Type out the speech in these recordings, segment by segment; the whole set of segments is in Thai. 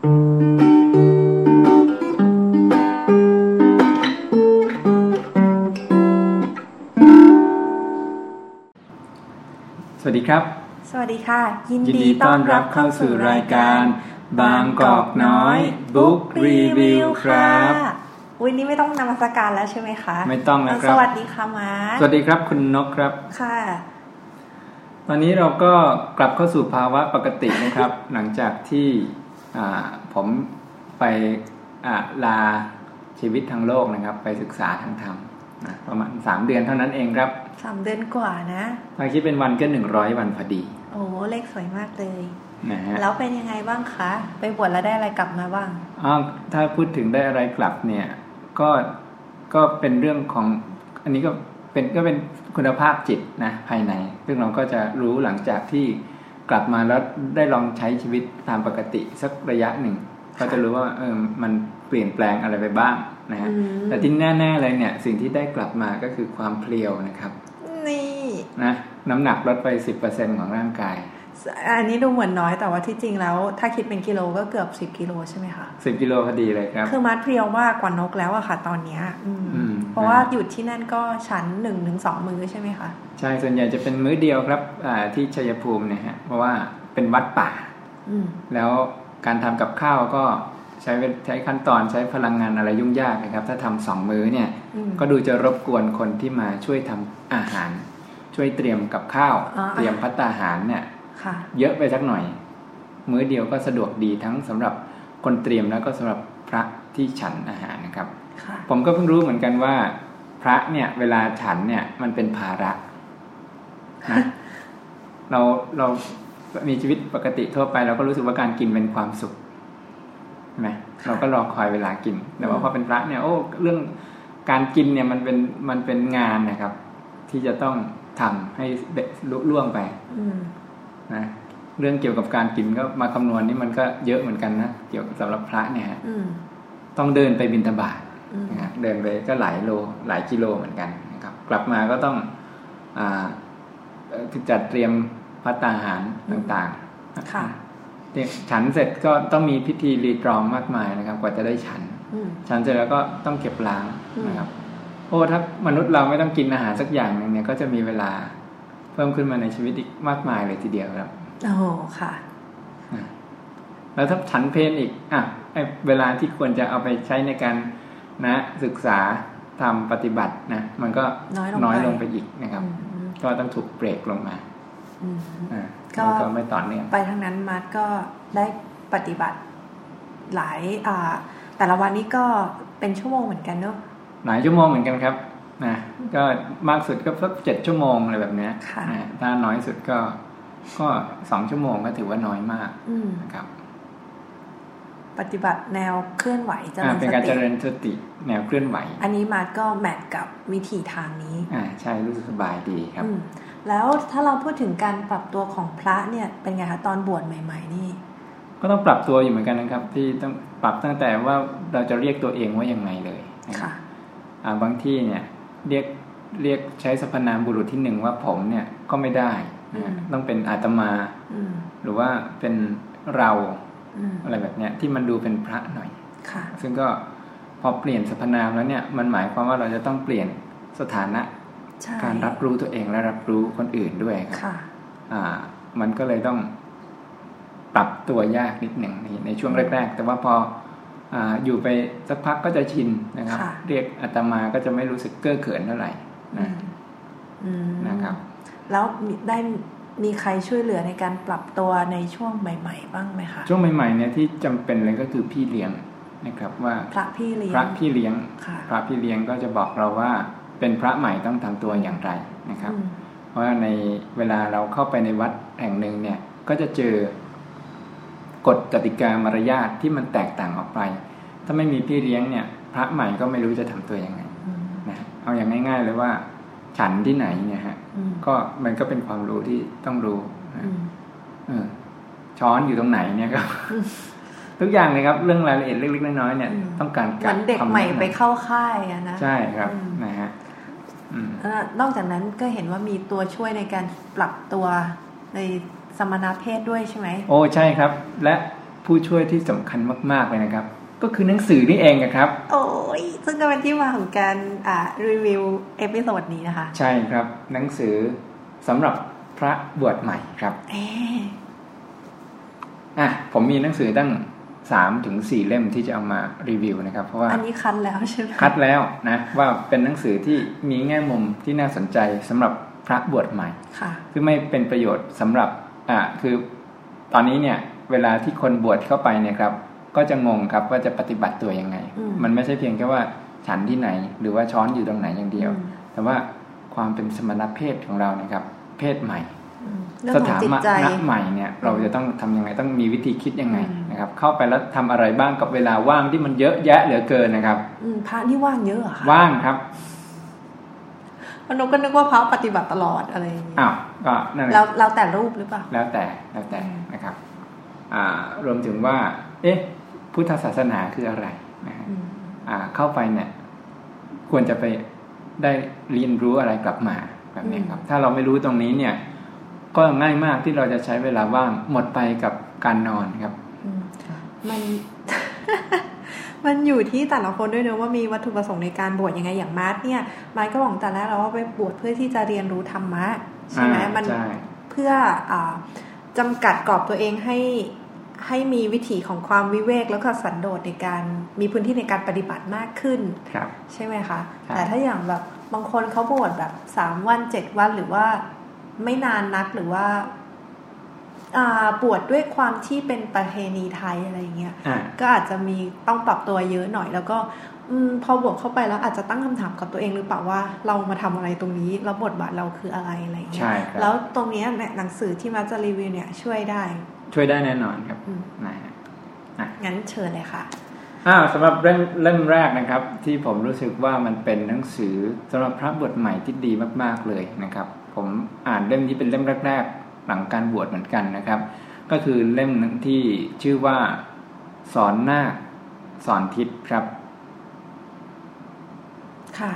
สวัสดีครับ สวัสดีค่ะ ยินยินดีดีต้ต้ออนนรัรับบเข้าเข้าสู่สู่รารายยกาการรบางกอกน้อยบุ๊กรีวิวครับวันนี้ไม่ต้องนมัสการแล้วใช่ไหมคะ ไม่ต้องแล้วคสรับวัสดีค่ะมาร์คสวัสดีครับคุณนกครับ ค่ะ ตอนนี้เราก็กลับเข้าสู่ภาวะปกตินะครับ หลังจากที่อ่า ผมไปอ่าลาชีวิตทางโลกนะครับ ไปศึกษาทางธรรมนะประมาณสามเดือนเท่านั้นเองครับสามเดือนกว่านะถ้าคิดเป็นวันก็หนึ่งร้อยวันพอดี โอ้เลขสวยมากเลยนะฮะแล้วเป็นยังไงบ้างคะ ไปบวชแล้วได้อะไรกลับมาบ้างอ้าวถ้าพูดถึงได้อะไรกลับเนี่ย ก็ก็เป็นเรื่องของอันนี้ก็เป็นก็เป็นคุณภาพจิตนะภายใน ซึ่งเราก็จะรู้หลังจากที่ กลับมาแล้วได้ลองใช้ชีวิตตามปกติสักระยะหนึ่งก็จะรู้ว่าเออมันเปลี่ยนแปลงอะไรไปบ้างนะฮะอืมแต่ที่แน่ๆเลยเนี่ยสิ่งที่ได้กลับมาก็คือความเพลียวนะครับนี่นะน้ำหนักลดไป10%ของร่างกาย อันนี้ดูเหมือนน้อยแต่ว่าที่จริงแล้ว ถ้าคิดเป็นกิโลก็เกือบสิบกิโลใช่ไหมคะ10กิโลพอดีเลยครับ คือมัดเพรียวมากกว่านกแล้วอะค่ะ ตอนเนี้ยอืมอืมเพ ราะว่าอยู่ที่นั่นก็ชั้นหนึ่งถึงสองมือใช่ไหมคะ ใช่ส่วนใหญ่จะเป็นมื้อเดียวครับอ่าที่ชัยภูมิเนี่ยฮะเพราะว่าเป็นวัดป่าอืมแล้วการทำกับข้าวก็ใช้เวลใช้ขั้นตอนใช้พลังงานอะไรยุ่งยากนะครับ ถ้าทำสองมื้อเนี่ยอืมก็ดูจะรบกวนคนที่มาช่วยทำอาหาร ช่วยเตรียมกับข้าวอ่าเตรียมพัตตาหารเนี่ยค่ะเยอะไปสักหน่อย มื้อเดียวก็สะดวกดีทั้งสำหรับคนเตรียมแล้วก็สำหรับพระที่ฉันอาหารนะครับค่ะ ผมก็เพิ่งรู้เหมือนกันว่า พระเนี่ย เวลาฉันเนี่ย มันเป็นภาระนะเราเรามีชีวิตปกติทั่วไป เราก็รู้สึกว่าการกินเป็นความสุขใช่ไหมเราก็รอคอยเวลากิน แต่ว่าพอเป็นพระเนี่ยโอ้เรื่องการกินเนี่ยมันเป็นมันเป็นงานนะครับ ที่จะต้องทำให้ลุล่วงไปอืมนะเรื่องเกี่ยวกับการกินก็มาคำนวณนี่มันก็เยอะเหมือนกันนะเกี่ยวกับสำหรับพระเนี่ยฮะอืมต้องเดินไปบิณฑบาตอืมนะฮะ เดินไปก็หลายโลหลายกิโลเหมือนกันนะครับ กลับมาก็ต้องอ่าเอ่อจัดเตรียมพัตตาหารต่างๆค่ะเนี่ยฉันเสร็จก็ต้องมีพิธีรีตรองมากมายนะครับ กว่าจะได้ฉันอืมฉันเสร็จแล้วก็ต้องเก็บล้างอืมนะครับ โอ้ถ้ามนุษย์เราไม่ต้องกินอาหารสักอย่างหนึ่งเนี่ยก็จะมีเวลาเพิ่มขึ้นมาในชีวิตอีกมากมายเลยทีเดียวครับโอ้โหค่ะอะแล้วถ้าฉันเพนอีกอะไอ้เวลาที่ควรจะเอาไปใช้ในการ นะศึกษาทำปฏิบัตินะมันก็น้อยลงไปน้อยลงไปอีกนะครับอืมก็ต้องถูกเบรกลงมาอืมอะก็มันก็ไม่ต่อเนื่องไปทางนั้นมัดก็ได้ปฏิบัติหลายอ่าแต่ละวันนี้ก็เป็นชั่วโมงเหมือนกันเนอะหลายชั่วโมงเหมือนกันครับนะก็มากสุดก็สักเจ็ดชั่วโมงอะไรแบบเนี้ยค่ะนะถ้าน้อยสุดก็ก็สองชั่วโมงก็ถือว่าน้อยมากอืมนะครับ ปฏิบัติแนวเคลื่อนไหวเจริอะญเป็นสการเจติริญสติแนวเคลื่อนไหว อันนี้มัดก็แมทกับวิธีทางนี้ อ่าใช่รู้สึกสบายดีครับอืมแล้วถ้าเราพูดถึงการปรับตัวของพระเนี่ยเป็นไงคะตอนบวชใหม่ ๆ นี่ ก็ต้องปรับตัวอยู่เหมือนกันนะครับ ที่ต้องปรับตั้งแต่ว่าเราจะเรียกตัวเองว่ายังไงเลยนะครับค่ะอ่าบางที่เนี่ยเรียกเรียกใช้สรรพนามบุรุษที่หนึ่งว่าผมเนี่ยก็ไม่ได้นะฮะอืมต้องเป็นอาตมาอืมหรือว่าเป็นเรา อืมอะไรแบบเนี้ยที่มันดูเป็นพระหน่อยค่ะ ซึ่งก็พอเปลี่ยนสรรพนามแล้วเนี่ยมันหมายความว่าเราจะต้องเปลี่ยนสถานะใช่การรับรู้ตัวเองและรับรู้คนอื่นด้วยครับค่ะอ่า มันก็เลยต้องปรับตัวยากนิดหนึ่งในในช่วงแรก ๆ แต่ว่าพออ่าอยู่ไปสักพักก็จะชินนะครับค่ะเรียกอาตมาก็จะไม่รู้สึกเก้อเขินเท่าไหร่อืนะมอืมนะครับ แล้วมีได้ มีใครช่วยเหลือในการปรับตัวในช่วงใหม่ ๆ บ้างไหมคะช่วงใหม่ๆเนี่ยที่จำเป็นเลยก็คือพี่เลี้ยงนะครับว่าพระพี่เลี้ยงพระพี่เลี้ยงค่ะพระพี่เลี้ยงก็จะบอกเราว่าเป็นพระใหม่ต้องทำตัวอย่างไรนะครับอืมเพราะว่าในเวลาเราเข้าไปในวัดแห่งหนึ่งเนี่ยก็จะเจอกฎกติกามารยาทที่มันแตกต่างออกไป ถ้าไม่มีพี่เลี้ยงเนี่ย พระใหม่ก็ไม่รู้จะทำตัวยังไงอืมนะเอาอย่างง่าย ๆ เลยว่า ฉันที่ไหนเนี่ยฮะอืมก็มันก็เป็นความรู้ที่ต้องรู้นะอืมเออช้อนอยู่ตรงไหนเนี่ยครับ ทุกอย่างเลยครับ เรื่องรายละเอียดเล็กๆน้อยๆเนี่ยอืมต้องการเหกามืรอนเด็กคำใหม่แนะนำไปเข้าค่ายอะนะใช่ครับอืมนะฮะอืมเอ่อนอกจากนั้นก็เห็นว่ามีตัวช่วยในการปรับตัวในสมณเพศด้วยใช่ไหม โอ้ใช่ครับ และผผู้ช่วยที่สำคัญมาก ๆ เลยนะครับ ก็คือหนังสือนี่เองนะครับ โอ้ยซึ่งก็เป็นที่มาของการอ่ารีวิวเอพิโซดนี้นะคะ ใช่ครับ หนังสือสำหรับพระบวชใหม่ครับเอ๊ะอะผมมีหนังสือตั้งสามถึงสี่เล่มที่จะเอามารีวิวนะครับ เพราะว่าอันนี้คันแล้วใช่ไหมคัดแล้วนะ ว่าเป็นหนังสือที่มีแง่มุมที่น่าสนใจสำหรับพระบวชใหม่ค่ะคือไม่เป็นประโยชน์สำหรับอ่าคือตอนนี้เนี่ย เวลาที่คนบวชเข้าไปเนี่ยครับ ก็จะงงครับว่าจะปฏิบัติตัวยังไงอืมมันไม่ใช่เพียงแค่ว่าฉันที่ไหน หรือว่าช้อนอยู่ตรงไหนอย่างเดียวอืมแต่ว่าความเป็นสมณเพศของเรานะครับ เพศใหม่อืมเรื่องสของถาจิตนะใจใหม่เนี่ยเราจะต้องทำยังไงต้องมีวิธีคิดยังไงอืมนะครับ เข้าไปแล้วทำอะไรบ้างกับเวลาว่างที่มันเยอะแยะเหลือเกินนะครับอืมพระนี่ว่างเยอะเหรอคะว่างครับมนุษย์ก็นึกว่าพระปฏิบัติตลอดอะไรอย่างเงี้ยอ้าวก็นั่นแหละแล้วเราแต่รูปหรือเปล่าแล้วแต่แล้วแต่อืมนะครับ อ่ารวมถึงว่า เอ๊ะ พุทธศาสนาคืออะไรนะฮะอืมอ่าเข้าไปเนี่ย ควรจะไปได้เรียนรู้อะไรกลับมาแบบนี้ครับ ถ้าเราไม่รู้ตรงนี้เนี่ย ก็ง่ายมากที่เราจะใช้เวลาว่างหมดไปกับการนอนครับอืมมันมันอยู่ที่แต่ละคนด้วยเนอะว่ามีวัตถุประสงค์ในการบวชยังไงอย่างมาร์ทเนี่ยมาร์ทก็บอกแต่แรกแล้วว่าไปบวชเพื่อที่จะเรียนรู้ธรรมะใช่ไหมอ่ามันใช่เพื่ออ่าจำกัดกรอบตัวเองให้ ให้มีวิถีของความวิเวกแล้วก็สันโดษในการมีพื้นที่ในการปฏิบัติมากขึ้นครับใช่ไหมคะครับแต่ถ้าอย่างแบบบางคนเขาบวชแบบสามวันเจ็ดวันหรือว่าไม่นานนักหรือว่าอ่าบวชดด้วยความที่เป็นประเพณีไทยอะไรอย่างเงี้ยอ่าก็อาจจะมีต้องปรับตัวเยอะหน่อย แล้วก็อมพอบวกเข้าไปแล้วอาจจะตั้งคำถามกับตัวเองหรือเปล่าว่าเรามาทำอะไรตรงนี้แล้วบทบาทเราคืออะไรอะไรอย่างเงี้ยใช่ครับแล้วตรงเนี้ยเนี่ยหนังสือที่มาจะรีวิวเนี่ยช่วยได้ ช่วยได้แน่นอนครับอืมนะฮะงั้นเชิญเลยค่ะอ้าวสำหรับเล่มเล่มแรกนะครับ ที่ผมรู้สึกว่ามันเป็นหนังสือสำหรับพระบวชใหม่ที่ดีมาก ๆเลยนะครับ ผมอ่านเล่มนี้เป็นเล่มแรก ๆ หลังการบวชเหมือนกันนะครับ ก็คือเล่มหนึ่งที่ชื่อว่าสอนนาคสอนทิศครับ ค่ะ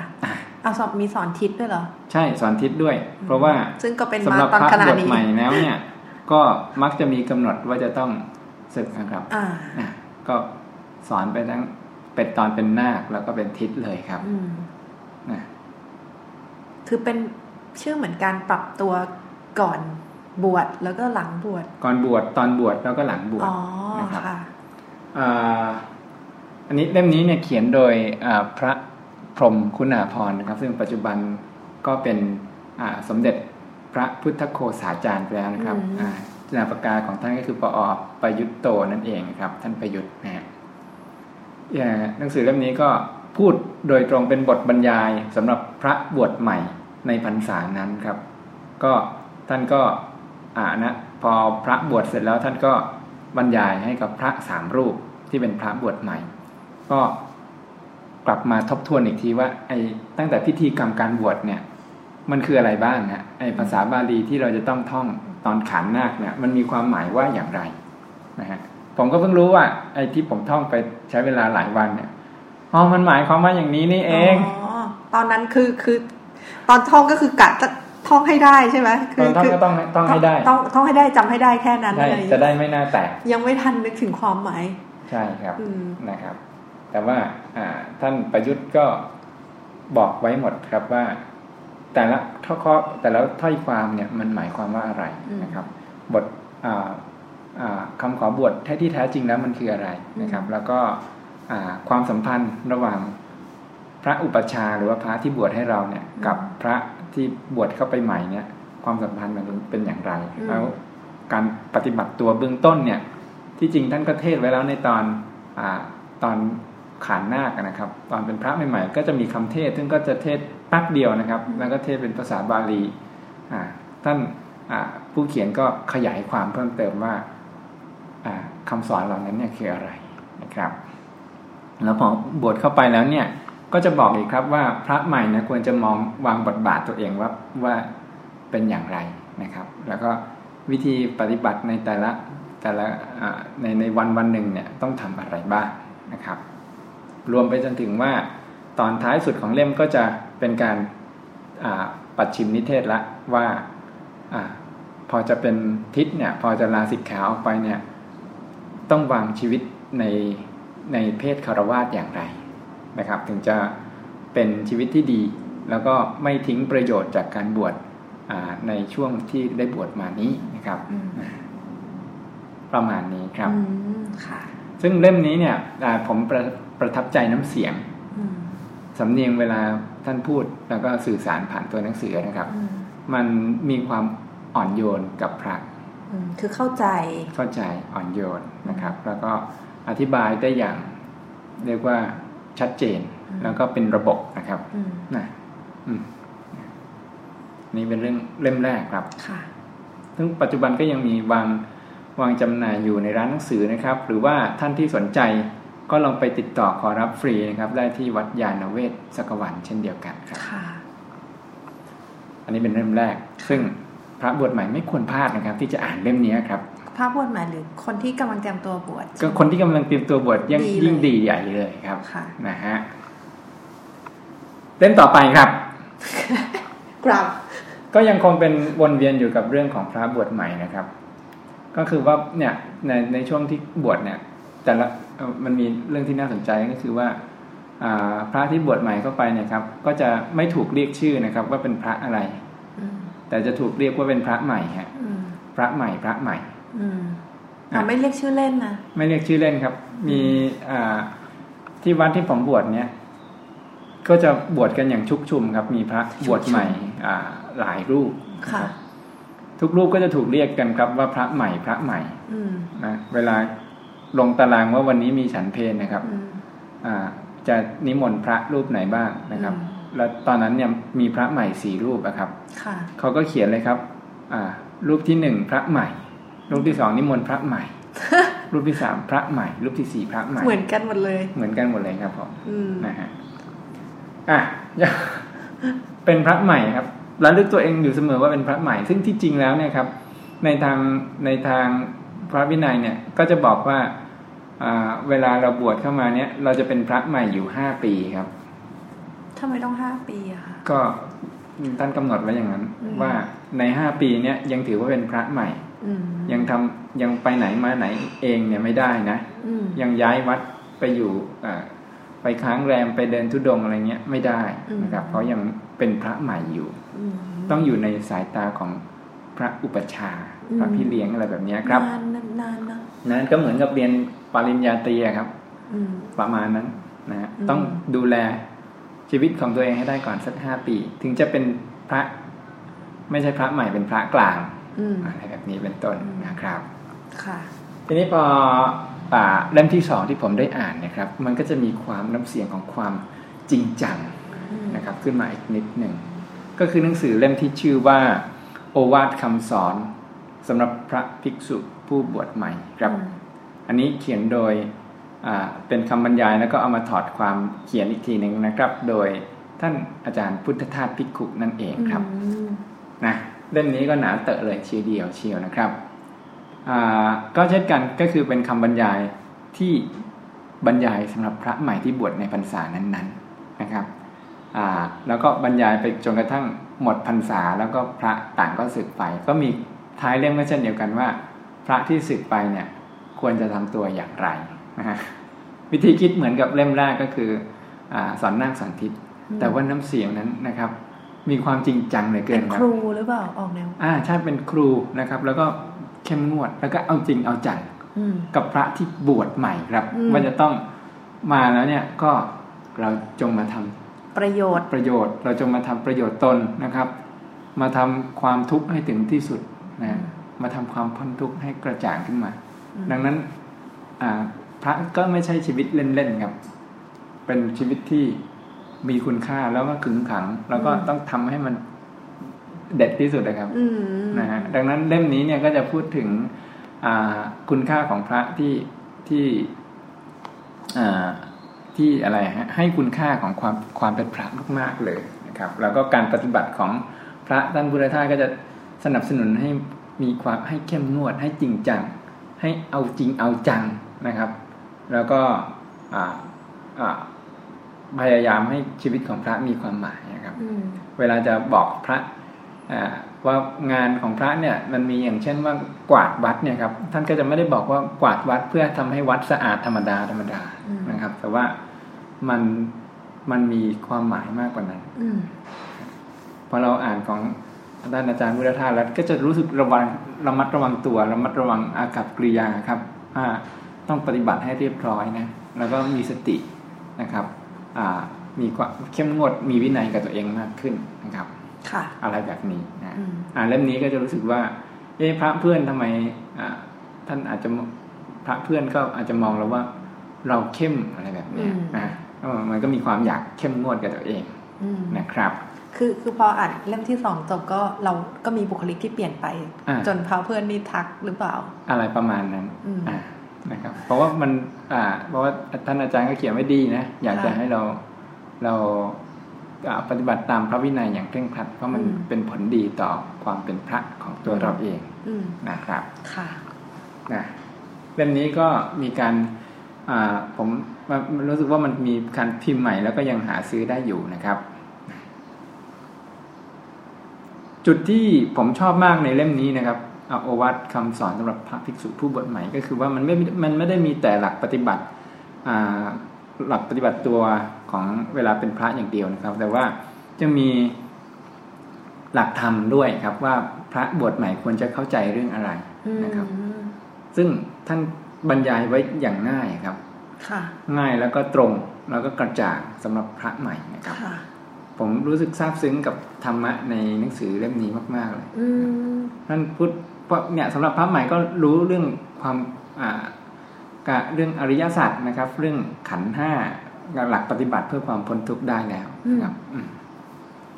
เอาสอบมีสอนทิศด้วยเหรอ ใช่สอนทิศด้วย เพราะว่าซึ่งก็เป็นสำมาหรับตอนพระขนาบดวชนี้ใหม่แล้วเนี่ย ก็มักจะมีกำหนดว่าจะต้องศึกนะครับอ่านะก็สอนไปทั้งเป็นตอนเป็นนาคแล้วก็เป็นทิศเลยครับอืมนะคือเป็นชื่อเหมือนการปรับตัวก่อนบวชแล้วก็หลังบวชก่อนบวชตอนบวชแล้วก็หลังบวชอ๋อนะครับค่ะอ่าอันนี้เล่มนี้เนี่ยเขียนโดยอ่าพระพรหมคุณาภรณ์นะครับ ซึ่งปัจจุบันก็เป็นอ่าสมเด็จ พระพุทธโฆษาจารย์ไปแล้วนะครับอืมอ่านามปากกาของท่านก็คือปอประยุทธ์โตนั่นเองนะครับ ท่านประยุทธ์นะฮะอ่าหนังสือเล่มนี้ก็พูดโดยตรงเป็นบทบรรยายสำหรับพระบวชใหม่ในพรรษานั้นครับ ก็ท่านก็อ่านะพอพระบวชเสร็จแล้วท่านก็บรรยายให้กับพระสามรูปที่เป็นพระบวชใหม่ ก็กลับมาทบทวนอีกทีว่าไอ้ตั้งแต่พิธีกรรมการบวชเนี่ย มันคืออะไรบ้างฮะไอ้ภาษาบาลีที่เราจะต้องท่องตอนขานนาคเนี่ยมันมีความหมายว่าอย่างไรนะฮะผมก็เพิ่งรู้ว่าไอ้ที่ผมท่องไปใช้เวลาหลายวันเนี่ยอ๋อมันหมายความว่าอย่างนี้นี่เองอ๋อตอนนั้นคือคือตอนท่องก็คือกะจะท่องให้ได้ใช่ไหมตอนท่องก็ต้องต้องให้ได้ต้องท่องให้ได้จำให้ได้แค่นั้นใช่เลยจะได้ไม่น่าแตกยังไม่ทันนึกถึงความหมายใช่ครับอืมนะครับ แต่ว่าอ่าท่านประยุทธ์ก็บอกไว้หมดครับว่า แต่ละข้อข้อแต่ละถ้อยความเนี่ยมันหมายความว่าอะไรอืมนะครับ บทอ่าอ่าคำขอบวชแท้ที่แท้จริงแล้วมันคืออะไรนะครับ แล้วก็อ่าความสัมพันธ์ระหว่างพระอุปชฌาย์หรือว่าพระที่บวชให้เราเนี่ย กับพระที่บวชเข้าไปใหม่เนี่ยความสัมพันธ์มันเป็นอย่างไรแล้วการปฏิบัติตัวเบื้องต้นเนี่ย ที่จริงท่านก็เทศไว้แล้วในตอนอาตอน ขานนาคนะครับ ตอนเป็นพระใหม่ๆก็จะมีคำเทศ ซึ่งก็จะเทศแป๊บเดียวนะครับ แล้วก็เทศเป็นภาษาบาลีท่านผู้เขียนก็ขยายความเพิ่มเติมว่าอ่าคำสอนเหล่านั้นเนี่ยคืออะไรนะครับ แล้วพอบวชเข้าไปแล้วเนี่ยก็จะบอกอีกครับว่าพระใหม่นะควรจะมองวางบทบาทตัวเองว่าว่าเป็นอย่างไรนะครับ แล้วก็วิธีปฏิบัติในแต่ละแต่ละในในวันวันหนึ่งเนี่ยต้องทำอะไรบ้างนะครับ รวมไปจนถึงว่าตอนท้ายสุดของเล่มก็จะเป็นการอ่าปัดชิมนิเทศละว่าอาพอจะเป็นทิศเนี่ย พอจะลาสิกขาออกไปเนี่ย ต้องวางชีวิตในในเพศคารวาสอย่างไรนะครับ ถึงจะเป็นชีวิตที่ดี แล้วก็ไม่ทิ้งประโยชน์จากการบวชในช่วงที่ได้บวชมานี้นะครับ ประมาณนี้ครับ ซึ่งเล่มนี้เนี่ยผมประ ประทับใจน้ำเสียงสำเนียงเวลาท่านพูดแล้วก็สื่อสารผ่านตัวหนังสือนะครับ มันมีความอ่อนโยนกับพระคือเข้าใจเข้าใจอ่อนโยนนะครับ แล้วก็อธิบายได้อย่างเรียกว่าชัดเจนแล้วก็เป็นระบบนะครับนะนี่เป็นเรื่องเล่มแรกครับค่ะซึ่งปัจจุบันก็ยังมีวางวางจำหน่ายอยู่ในร้านหนังสือนะครับ หรือว่าท่านที่สนใจ ก็ลองไปติดต่อขอรับฟรีนะครับ ได้ที่วัดยาณเวศสกวันเช่นเดียวกันครับอันนี้เป็นเล่มแรก ซึ่งพระบวชใหม่ไม่ควรพลาดนะครับ ที่จะอ่านเล่มนี้ครับพระบวชใหม่หรือคนที่กำลังเตรียมตัวบวชก็คนที่กำลังเตรียมตัวบวชยิ่งยิ่งดีใหญ่เลยครับนะฮะเล่มต่อไปครับกราบก็ยังคงเป็นวนเวียนอยู่กับเรื่องของพระบวชใหม่นะครับ ก็คือว่าเนี่ยในในช่วงที่บวชเนี่ย แต่ละ มันมีเรื่องที่น่าสนใจก็คือว่าพระที่บวชใหม่เข้าไปเนี่ยครับ ก็จะไม่ถูกเรียกชื่อนะครับ ว่าเป็นพระอะไร แต่จะถูกเรียกว่าเป็นพระใหม่ฮะพระใหม่พระใหม่ไม่เรียกชื่อเล่นนะไม่เรียกชื่อเล่นครับ มีอ่าที่วัดที่ผมบวชเนี่ยก็จะบวชกันอย่างชุกชุมครับ มีพระบวชใหม่อ่าหลายรูปค่ะ ทุกรูปก็จะถูกเรียกกันครับว่าพระใหม่พระใหม่นะเวลา ลงตารางว่าวันนี้มีฉันเพลนะครับ อ่า จะนิมนต์พระรูปไหนบ้างนะครับ แล้วตอนนั้นเนี่ยมีพระใหม่สี่รูปนะครับเขาก็เขียนเลยครับ อ่า รูปที่หนึ่งพระใหม่ รูปที่สองนิมนต์พระใหม่ รูปที่สามพระใหม่ รูปที่สี่พระใหม่ เหมือนกันหมดเลย เหมือนกันหมดเลยครับผมนะฮะ อะเป็นพระใหม่ครับระลึกตัวเองอยู่เสมอว่าเป็นพระใหม่ ซึ่งที่จริงแล้วเนี่ยครับ ในทางในทางพระวินัยเนี่ยก็จะบอกว่า เวลาเราบวชเข้ามาเนี่ยเราจะเป็นพระใหม่อยู่ห้าปีครับทำไมต้องห้าปีอะคะก็ท่านกำหนดไว้อย่างนั้น ว่าในห้าปีเนี่ยยังถือว่าเป็นพระใหม่ยังทำยังไปไหนมาไหนเองเนี่ยไม่ได้นะยังย้ายวัดไปอยู่ไปค้างแรมไปเดินทุดงอะไรเงี้ยไม่ได้นะครับ เพราะยังเป็นพระใหม่อยู่ ต้องอยู่ในสายตาของ พระอุปชาพระพี่เลี้ยงอะไรแบบนี้ครับนานนานนะนั้นก็เหมือนกับเรียนปริญญาตรีครับประมาณนั้นนะต้องดูแลชีวิตของตัวเองให้ได้ก่อนสักห้าปี ถึงจะเป็นพระ ไม่ใช่พระใหม่เป็นพระกลางอะไรแบบนี้เป็นต้นนะครับ ค่ะ ทีนี้พอเล่มที่สองที่ผมได้อ่านนะครับ มันก็จะมีความน้ำเสียงของความจริงจังนะครับ ขึ้นมาอีกนิดหนึ่งก็คือหนังสือเล่มที่ชื่อว่า โอวาทคำสอนสำหรับพระภิกษุผู้บวชใหม่ครับ อันนี้เขียนโดยเป็นคำบรรยายแล้วก็เอามาถอดความเขียนอีกทีหนึ่งนะครับ โดยท่านอาจารย์พุทธทาสภิกขุนั่นเองครับนะเล่มนี้ก็หนาเตอะเลยเชียวเดียวเชียวนะครับก็เช่นกันก็คือเป็นคำบรรยายที่บรรยายสำหรับพระใหม่ที่บวชในพรรษานั้นๆนะครับแล้วก็บรรยายไปจนกระทั่ง หมดพรรษาแล้วก็พระต่างก็สึกไป ก็มีท้ายเล่มก็เช่นเดียวกันว่า พระที่สึกไปเนี่ย ควรจะทำตัวอย่างไรนะฮะวิธีคิดเหมือนกับเล่มแรกก็คืออสอนนั่งสอนทิศแต่ว่าน้ำเสียงนั้นนะครับ มีความจริงจังเลยเกินครูหรือเปล่าออกแนวอ่าใช่เป็นครูนะครับ แล้วก็เข้มงวดแล้วก็เอาจริงเอาจังกับพระที่บวชใหม่ครับว่าจะต้องมาแล้วเนี่ยก็เราจงมาทำ ประโยชน์ ประโยชน์ เราจงมาทำประโยชน์ตนนะครับ มาทำความทุกข์ให้ถึงที่สุดนะมาทำความพ้นทุกข์ให้กระจ่างขึ้นมา ดังนั้นอ่าพระก็ไม่ใช่ชีวิตเล่นๆครับ เป็นชีวิตที่มีคุณค่าแล้วก็ขึงขัง แล้วก็ต้องทำให้มันเด็ดที่สุดนะครับนะฮะดังนั้นเล่มนี้เนี่ยก็จะพูดถึงคุณค่าของพระที่ที่ ที่อะไรฮะให้คุณค่าของความความเป็นพระมากๆเลยนะครับ แล้วก็การปฏิบัติของพระท่านพุทธทาสก็จะสนับสนุนให้มีความให้เข้มงวด ให้จริงจัง ให้เอาจริงเอาจังนะครับ แล้วก็พยายามให้ชีวิตของพระมีความหมายนะครับ เวลาจะบอกพระ ว่างานของพระเนี่ยมันมีอย่างเช่นว่ากวาดวัดเนี่ยครับท่านก็จะไม่ได้บอกว่ากวาดวัดเพื่อทำให้วัดสะอาดธรรมดาธรรมดานะครับ แต่ว่ามันมันมีความหมายมากกว่านั้นพอเราอ่านของท่านอาจารย์วุฒิธาแล้วก็จะรู้สึกระวังระมัดระวังตัวระมัดระวังอากับกริยาครับว่าต้องปฏิบัติให้เรียบร้อยนะแล้วก็มีสตินะครับอ่ามีความเข้มงวดมีวินัยกับตัวเองมากขึ้นนะครับค่ะ อะไรแบบนี้นะอ่านเล่มนี้ก็จะรู้สึกว่า เอ๊ะพระเพื่อนทำไมอ่าท่านอาจจะพระเพื่อนก็อาจจะมองเราว่า เราเข้มอะไรแบบนี้นะมันก็มีความอยากเข้มงวดกับตัวเองนะครับ คือคือพออ่านเล่มที่สองจบก็เราก็มีบุคลิกที่เปลี่ยนไป จนพาเพื่อนนี่ทักหรือเปล่า อะไรประมาณนั้นอ่านะครับ เพราะว่ามันอ่าเพราะว่าท่านอาจารย์ก็เขียนไว้ดีนะ อยากจะให้เราเรา ปฏิบัติตามพระวินัยอย่างเคร่งครัดเพราะมันเป็นผลดีต่อความเป็นพระของตัวเราเองนะครับค่ะนะเล่มนี้ก็มีการผมรู้สึกว่ามันมีการพิมพ์ใหม่แล้วก็ยังหาซื้อได้อยู่นะครับ จุดที่ผมชอบมากในเล่มนี้นะครับโอวัตคำสอนสำหรับพระภิกษุผู้บวชใหม่ก็คือว่ามันไม่มันไม่ได้มีแต่หลักปฏิบัติหลักปฏิบัติตัว ของเวลาเป็นพระอย่างเดียวนะครับ แต่ว่าจะมีหลักธรรมด้วยครับว่าพระบวชใหม่ควรจะเข้าใจเรื่องอะไรนะครับ ซึ่งท่านบรรยายไว้อย่างง่ายครับง่ายแล้วก็ตรงแล้วก็กระจ่างสำหรับพระใหม่นะครับผมรู้สึกซาบซึ้งกับธรรมะในหนังสือเล่มนี้มาก ๆ เลยท่านพุทธเนี่ยสำหรับพระใหม่ก็รู้เรื่องความอ่ากะเรื่องอริยสัจนะครับ เรื่องขันห้า หลักปฏิบัติเพื่อความพ้นทุกข์ได้แล้วครับ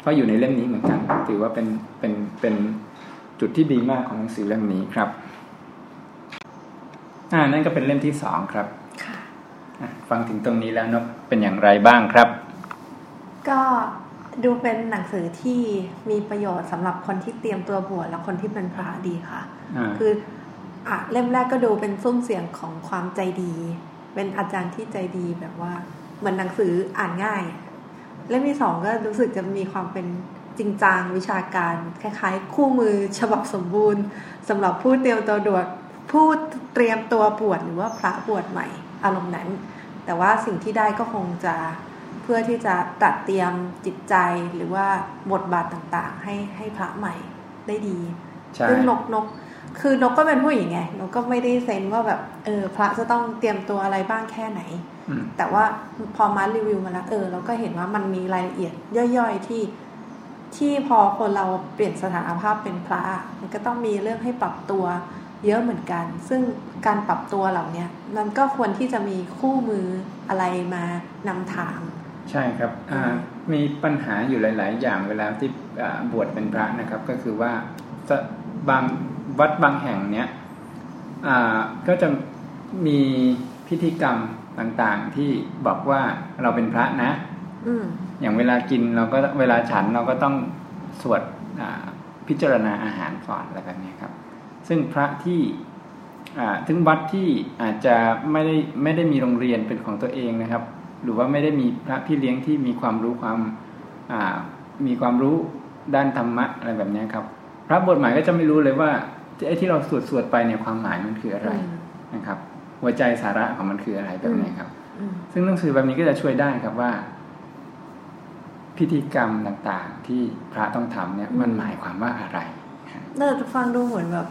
ก็อยู่ในเล่มนี้เหมือนกัน ถือว่าเป็นเป็นเป็นจุดที่ดีมากของหนังสือเล่มนี้ครับ อ่านั่นก็เป็นเล่มที่สองครับฟังถึงตรงนี้แล้วนกเป็นอย่างไรบ้างครับ ก็ดูเป็นหนังสือที่มีประโยชน์สำหรับคนที่เตรียมตัวบวชและคนที่เป็นพระดีค่ะ คืออะเล่มแรกก็ดูเป็นซุ้มเสียงของความใจดี เป็นอาจารย์ที่ใจดีแบบว่า เหมือนหนังสืออ่านง่าย เล่มที่สองก็รู้สึกจะมีความเป็นจริงจังวิชาการ คล้ายๆ คู่มือฉบับสมบูรณ์สำหรับผู้เตรียมตัวบวชผู้เตรียมตัวบวชหรือว่าพระบวชใหม่อารมณ์นั้น แต่ว่าสิ่งที่ได้ก็คงจะเพื่อที่จะตัดเตรียมจิตใจหรือว่าบทบาทต่างๆ ให้ให้พระใหม่ได้ดีซึ่งนกนกคือนกก็เป็นผู้หญิงไงนกก็ไม่ได้เซนว่าแบบเออพระจะต้องเตรียมตัวอะไรบ้างแค่ไหน แต่ว่าพอมารีวิวมาแล้วเออเราก็เห็นว่ามันมีรายละเอียดย่อยๆที่ที่พอคนเราเปลี่ยนสถานภาพเป็นพระมันก็ต้องมีเรื่องให้ปรับตัวเยอะเหมือนกัน ซึ่งการปรับตัวเหล่านี้มันก็ควรที่จะมีคู่มืออะไรมานำทาง ใช่ครับมีปัญหาอยู่หลาย ๆ อย่างเวลาที่บวชเป็นพระนะครับ ก็คือว่าบางวัดบางแห่งเนี้ยก็จะมีพิธีกรรม ต่างๆ ที่บอกว่าเราเป็นพระนะอย่างเวลากินเราก็เวลาฉันเราก็ต้องสวดพิจารณาอาหารก่อนอะไรแบบนี้ครับ ซึ่งพระที่ถึงวัดที่อาจจะไม่ได้ไม่ได้มีโรงเรียนเป็นของตัวเองนะครับ หรือว่าไม่ได้มีพระพี่เลี้ยงที่มีความรู้ความมีความรู้ด้านธรรมะอะไรแบบนี้ครับ พระบทหมายก็จะไม่รู้เลยว่าไอ้ที่เราสวดสวดไปเนี่ยความหมายมันคืออะไรนะครับ หัวใจสาระของมันคืออะไรแบบนี้ครับ ซึ่งหนังสือแบบนี้ก็จะช่วยได้ครับว่า พิธีกรรมต่างๆ ที่พระต้องทำเนี่ยมันหมายความว่าอะไรเน่าจะฟังดูเหมือนแบบ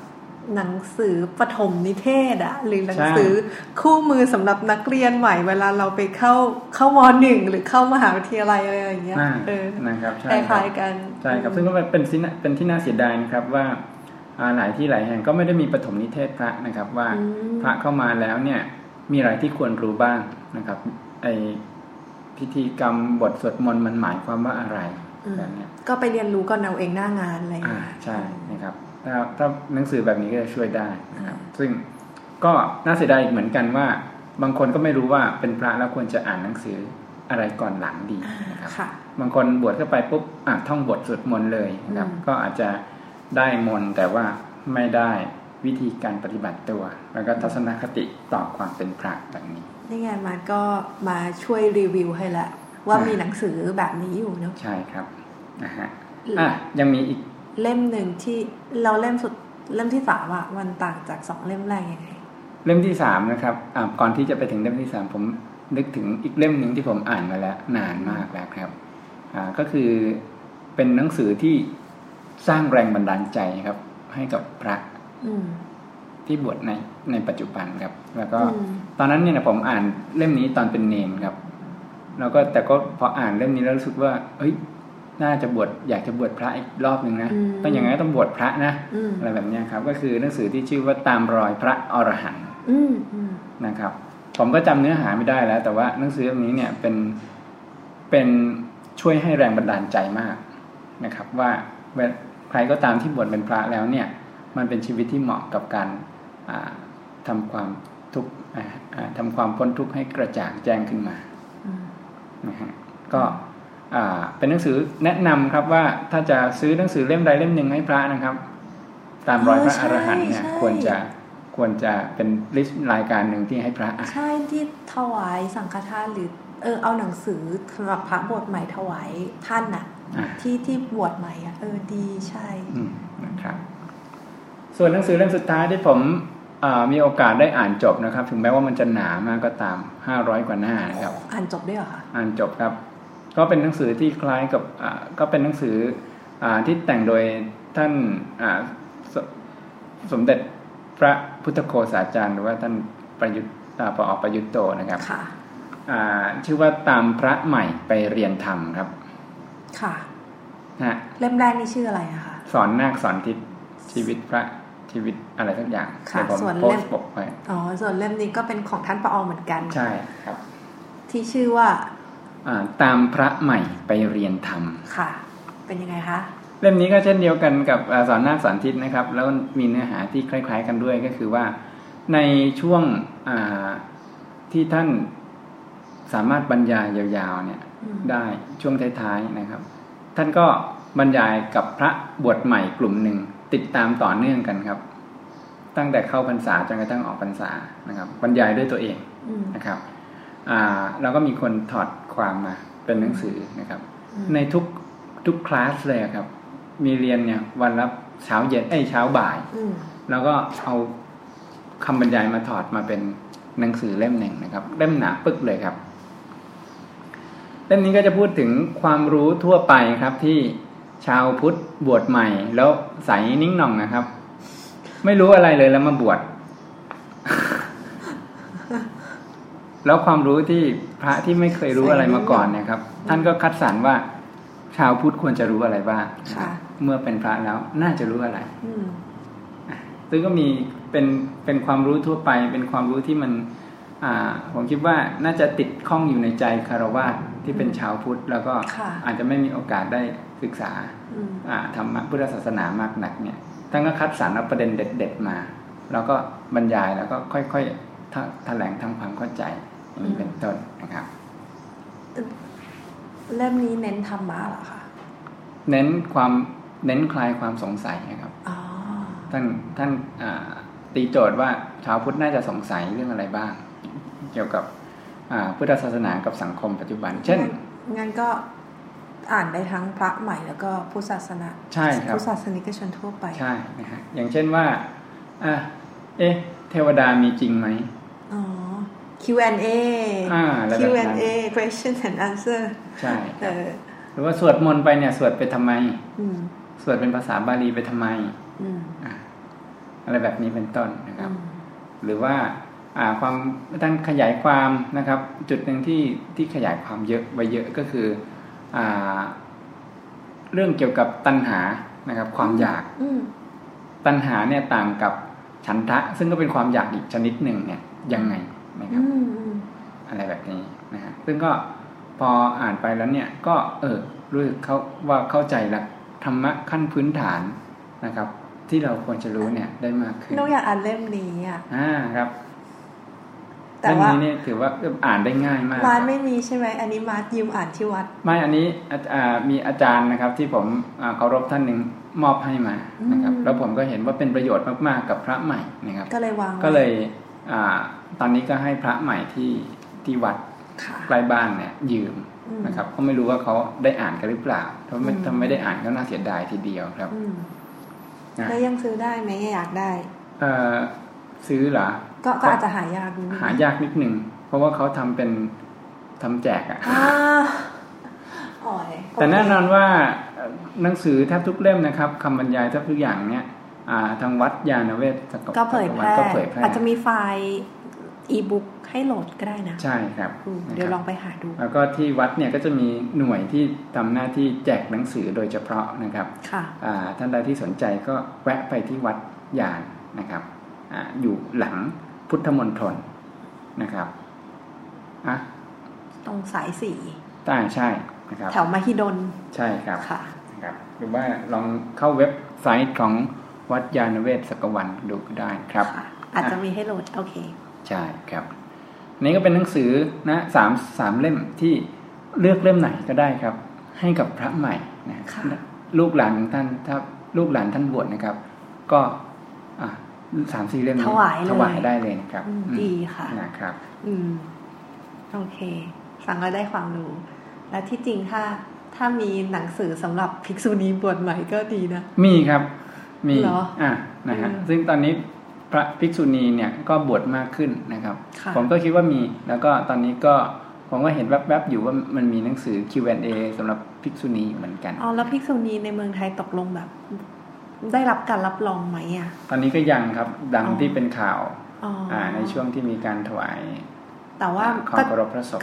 หนังสือปฐมนิเทศอะหรือหนังสือคู่มือสำหรับนักเรียนใหม่เวลาเราไปเข้าเข้ามหนึ่งหรือเข้ามหาวิทยาลัยอะไรอย่างเงี้ยเออนะครับใช่คล้ายกันใช่ครับซึ่งก็เป็นที่เป็นที่น่าเสียดายนะครับว่า หลายที่หลายแห่งก็ไม่ได้มีปฐมนิเทศพระนะครับ ว่าพระเข้ามาแล้วเนี่ยมีอะไรที่ควรรู้บ้างนะครับไอพิธีกรรมบทสวดมนต์มันหมายความว่าอะไรแบบนี้ก็ไปเรียนรู้ก่อนเอาเองหน้างานอะไรอ่าใช่นะครับถ้าถ้าหนังสือแบบนี้ก็จะช่วยได้นะครับซึ่งก็น่าเสียดายเหมือนกันว่า บางคนก็ไม่รู้ว่าเป็นพระแล้วควรจะอ่านหนังสืออะไรก่อนหลังดีนะครับบางคนบวชเข้าไปปุ๊บอ่านท่องบทสวดมนต์เลยนะครับ ก็อาจจะ ได้มนแต่ว่าไม่ได้วิธีการปฏิบัติตัว แล้วก็ทัศนคติต่อความเป็นพระแบบนี้นี่ไงมันก็มาช่วยรีวิวให้ละ ว่ามีหนังสือแบบนี้อยู่เนาะใช่ครับนะฮะอะยังมีอีกเล่มหนึ่งที่เราเล่มสุดเล่มที่สามอะมันต่างจากสองเล่มแรกยังไงเล่มที่สามนะครับก่อนที่จะไปถึงเล่มที่สามผมนึกถึงอีกเล่มหนึ่งที่ผมอ่านมาแล้ว นานมากแล้วครับก็คือเป็นหนังสือที่ สร้างแรงบันดาลใจครับ ให้กับพระที่บวชในในปัจจุบันครับ แล้วก็ตอนนั้นเนี่ยผมอ่านเล่มนี้ตอนเป็นเนนครับ แล้วก็แต่ก็พออ่านเล่มนี้แล้วรู้สึกว่าเฮ้ย น่าจะบวชอยากจะบวชพระอีกรอบหนึ่งนะต้องอย่างไงต้องบวชพระนะอะไรแบบนี้ครับ ก็คือหนังสือที่ชื่อว่าตามรอยพระอรหันต์นะครับ ผมก็จำเนื้อหาไม่ได้แล้ว แต่ว่าหนังสือเล่มนี้เนี่ยเป็นเป็นช่วยให้แรงบันดาลใจมากนะครับ ว่า ใครก็ตามที่บวชเป็นพระแล้วเนี่ย มันเป็นชีวิตที่เหมาะกับการทำความทุกข์ทำความพ้นทุกข์ให้กระจ่างแจ้งขึ้นมานะฮะก็เป็นหนังสือแนะนำครับว่าถ้าจะซื้อหนังสือเล่มใดเล่มหนึ่งให้พระนะครับ ตามรอยพระอรหันต์เนี่ยควรจะควรจะเป็นลิสต์รายการหนึ่งที่ให้พระใช่ที่ถวายสังฆทานหรือเออเอาหนังสือสำหรับพระบทใหม่ถวายท่านน่ะ ที่ที่บวชใหม่อะเออดีใช่นะครับส่วนหนังสือเล่มสุดท้ายที่ผมมีโอกาสได้อ่านจบนะครับ ถึงแม้ว่ามันจะหนามากก็ตามห้าร้อยกว่าหน้านะครับ อ่านจบด้วยเหรอคะอ่านจบครับ ก็เป็นหนังสือที่คล้ายกับก็เป็นหนังสืออที่แต่งโดยท่านสสมเด็จพระพุทธโคสาจารย์ หรือว่าท่านประยุทธ์ปอประยุทธ์โตนะครับค่ะชื่อว่าตามพระใหม่ไปเรียนธรรมครับ ค่ะนะเล่มแรกนี่ชื่ออะไรอะคะ สอนนาคสอนทิศชีวิตพระชีวิตอะไรสักอย่างค่ะส่วนเล่มปกไปอ๋อส่วนเล่มนี้ก็เป็นของท่านปอเหมือนกัน ใช่ครับ ที่ชื่อว่าตามพระใหม่ไปเรียนธรรมค่ะ เป็นยังไงคะเล่มนี้ก็เช่นเดียวกันกับสอนนาคสอนทิศนะครับ แล้วมีเนื้อหาที่คล้าย ๆ กันด้วยก็คือว่า ในช่วงที่ท่านสามารถบรรยายยาวๆเนี่ย ได้ช่วงท้ายๆนะครับ ท่านก็บรรยายกับพระบวชใหม่กลุ่มหนึ่งติดตามต่อเนื่องกันครับ ตั้งแต่เข้าพรรษาจนกระทั่งออกพรรษานะครับ บรรยายด้วยตัวเองนะครับอ่าเราก็มีคนถอดความมาเป็นหนังสือนะครับ ในทุกทุกคลาสเลยครับ มีเรียนเนี่ยวันละเช้าเย็นไอ้เช้าบ่ายแล้วก็เอาคำบรรยายมาถอดมาเป็นหนังสือเล่มหนึ่งนะครับ เล่มหนาปึกเลยครับ เล่มนี้ก็จะพูดถึงความรู้ทั่วไปครับที่ชาวพุทธบวชใหม่ แล้วใสนิ่งหน่องนะครับ ไม่รู้อะไรเลยแล้วมาบวชแล้วความรู้ที่พระที่ไม่เคยรู้อะไรมาก่อนเนี่ยครับ ท่านก็คัดสรรว่า ชาวพุทธควรจะรู้อะไรบ้างเมื่อเป็นพระแล้วน่าจะรู้อะไรซึ่งก็มีเป็นเป็นความรู้ทั่วไป เป็นความรู้ที่มันอ่า ผมคิดว่าน่าจะติดข้องอยู่ในใจคารวะที่เป็นชาวพุทธ แล้วก็อาจจะไม่มีโอกาสได้ศึกษาธรรมะพุทธศาสนามากหนักเนี่ยท่านก็คัดสรรเอาประเด็นเด็ด ๆมา แล้วก็บรรยายแล้วก็ค่อยๆแถลงทำความเข้าใจอย่างนี้เป็นต้นนะครับเล่มนี้เน้นธรรมะเหรอคะเน้นความเน้นคลายความสงสัยนะครับท่านท่านตีโจทย์ว่าชาวพุทธน่าจะสงสัยเรื่องอะไรบ้าง เกี่ยวกับพุทธศาสนากับสังคมปัจจุบัน เช่นงั้นก็อ่านได้ทั้งพระใหม่แล้วก็พุทธศาสนาใช่ครับพุทธศาสนิกชนทั่วไปใช่นะฮะอย่างเช่นว่าอะเอ๊ะ เทวดามีจริงไหมอ๋อ Q&A Q&A question and answer ใช่หรือว่าสวดมนต์ไปเนี่ย สวดไปทำไมสวดเป็นภาษาบาลีไปทำไมอะไรแบบนี้เป็นต้นนะครับ หรือว่า ความท่านขยายความนะครับ จุดหนึ่งที่ที่ขยายความเยอะไว้เยอะก็คืออเรื่องเกี่ยวกับตัณหานะครับ ความอยากตัณหาเนี่ยต่างกับฉันทะ ซึ่งก็เป็นความอยากอีกชนิดหนึ่งเนี่ยยังไงนะครับอะไรแบบนี้นะฮะซึ่งก็พออ่านไปแล้วเนี่ย ก็เออรู้สึกเขาว่าเข้าใจละธรรมะขั้นพื้นฐานนะครับ ที่เราควรจะรู้เนี่ยได้มากขึ้นน้องอยากอ่านเล่มนี้อะอ่าครับ แต่ว่านี้เนี่ยถือว่าอ่านได้ง่ายมากมาร์ไม่มีใช่ไหมอันนี้มาร์ยืมอ่านที่วัด ไม่อันนี้มีอาจารย์นะครับ ที่ผมเคารพท่านหนึ่งมอบให้มานะครับ แล้วผมก็เห็นว่าเป็นประโยชน์มากๆกับพระใหม่นะครับ ก็เลยวางก็เลยอ่าตอนนี้ก็ให้พระใหม่ที่ที่วัดใกล้บ้านเนี่ยยืมนะครับก็ไม่รู้ว่าเขาได้อ่านกันหรือเปล่าถ้าไม่ถ้าไม่ได้อ่านก็น่าเสียดายทีเดียวครับแล้วยังซื้อได้ไหมอยากได้ เออ ซื้อเหรอก็ก็อาจจะหายากหายากนิดนึงเพราะว่าเขาทำเป็นทำแจกอะแต่แน่นอนว่าหนังสือแทบทุกเล่มนะครับคำบรรยายแทบทุกอย่างเนี่ยทางวัดยาณเวศก็เผยแพร่อาจจะมีไฟล์อีบุ๊กให้โหลดก็ได้นะ ใช่ครับ เดี๋ยวลองไปหาดู แล้วก็ที่วัดเนี่ยก็จะมีหน่วยที่ทำหน้าที่แจกหนังสือโดยเฉพาะนะครับค่ะท่านใดที่สนใจก็แวะไปที่วัดยานนะครับ ออยู่หลังพุทธมณฑลนะครับอะตรงสายสี่ใช่ใช่นะครับ แถวมหิดล ใช่ครับค่ะนะครับหรือว่าลองเข้าเว็บไซต์ของวัดยานเวศสกวันดูได้ครับ อาจจะมีให้โหลด โอเค ใช่ครับ นี่ก็เป็นหนังสือนะสามสามเล่มที่เลือกเล่มไหนก็ได้ครับ ให้กับพระใหม่นะลูกหลานของท่านถ้าลูกหลานท่านบวชนะครับ ก็ สามสี่เล่มถวายถวายได้เลยนะครับ ดีค่ะนะครับ อืมโอเค ฟังแล้วได้ความรู้ และที่จริงถ้าถ้ามีหนังสือสำหรับภิกษุณีบวชใหม่ก็ดีนะ มีครับ มีอ่านะฮะซึ่งตอนนี้พระภิกษุณีเนี่ยก็บวชมากขึ้นนะครับ ผมก็คิดว่ามีแล้วก็ตอนนี้ก็ผมก็เห็นแวบๆอยู่ว่ามันมีหนังสือ Q&A สำหรับภิกษุณีเหมือนกัน อ๋อ แล้วภิกษุณีในเมืองไทยตกลงแบบ ได้รับการรับรองไหมอะ ตอนนี้ก็ยังครับดังที่เป็นข่าวอ่าในช่วงที่มีการถวาย แต่ว่าก็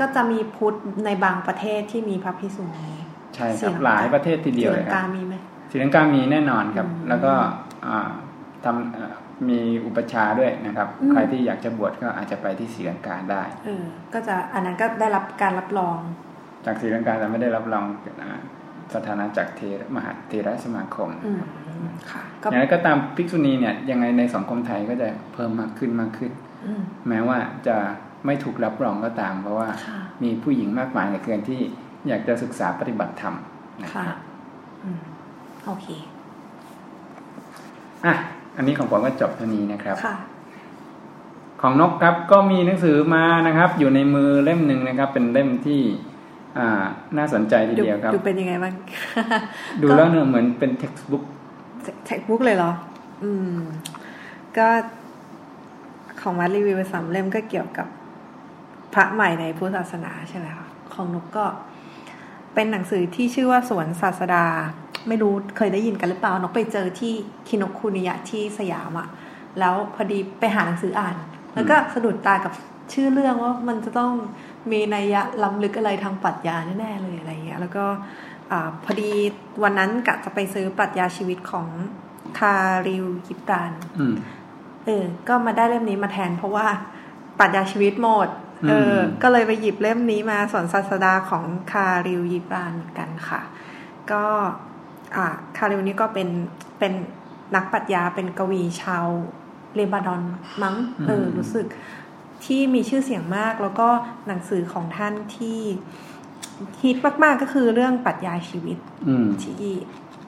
ก็จะมีพุทธในบางประเทศที่มีพระภิกษุณีใช่ครับหลายประเทศทีเดียวเลยครับศรีลังกามีไหมศรีลังกามีแน่นอนครับ แล้วก็ทำมีอุปชาด้วยนะครับ ใครที่อยากจะบวชก็อาจจะไปที่ศรีลังกาได้เออก็จะอันนั้นก็ได้รับการรับรอง จากศรีลังกาแต่ไม่ได้รับรองสถานะจากเทมหาเทรสมาคม ค่ะอย่างไรก็ตามภิกษุณีเนี่ยยังไงในสังคมไทยก็จะเพิ่มมากขึ้นมากขึ้นแม้ว่าจะไม่ถูกรับรองก็ตาม เพราะว่ามีผู้หญิงมากมายเหลือเกินที่อยากจะศึกษาปฏิบัติธรรมค่ะโอเคอะอันนี้ของผมก็จบเท่านี้นะครับของนกครับก็มีหนังสือมานะครับ อยู่ในมือเล่มหนึ่งนะครับ เป็นเล่มที่อ่าน่าสนใจทีเดียวครับ ดูเป็นยังไงบ้างดูแล้วเนี่ยเหมือนเป็นเท็กซ์บุ๊ก เท็กซ์บุ๊กเลยเหรอ อืม ก็ของวัดรีวิวสามเล่มก็เกี่ยวกับพระใหม่ในพุทธศาสนาใช่ไหมคะของนกก็เป็นหนังสือที่ชื่อว่าสวนศาสดา ไม่รู้เคยได้ยินกันหรือเปล่านกไปเจอที่คินกคุนิยะที่สยามอะแล้วพอดีไปหาหนังสืออ่าน แล้วก็สะดุดตากับชื่อเรื่องว่ามันจะต้องมีนัยยะล้ำลึกอะไรทางปรัชญาแน่ๆเลยอะไรเงี้ย แล้วก็ อพอดีวันนั้นกะจะไปซื้อปรัชญาชีวิตของคาริวกิปรานเออ ก็มาได้เล่มนี้มาแทน เพราะว่าปรัชญาชีวิตหมด เออ ก็เลยไปหยิบเล่มนี้มาสอนศาสดาของคาริวยิบานกันค่ะ ก็อ่าคาริวนี่ก็เป็นเป็นนักปรัชญาเป็นกวีชาวเลบานอนมั้ง เออ รู้สึกที่มีชื่อเสียงมากแล้วก็หนังสือของท่านที่ ฮิตมากๆก็คือเรื่องปรัชญาชีวิตที่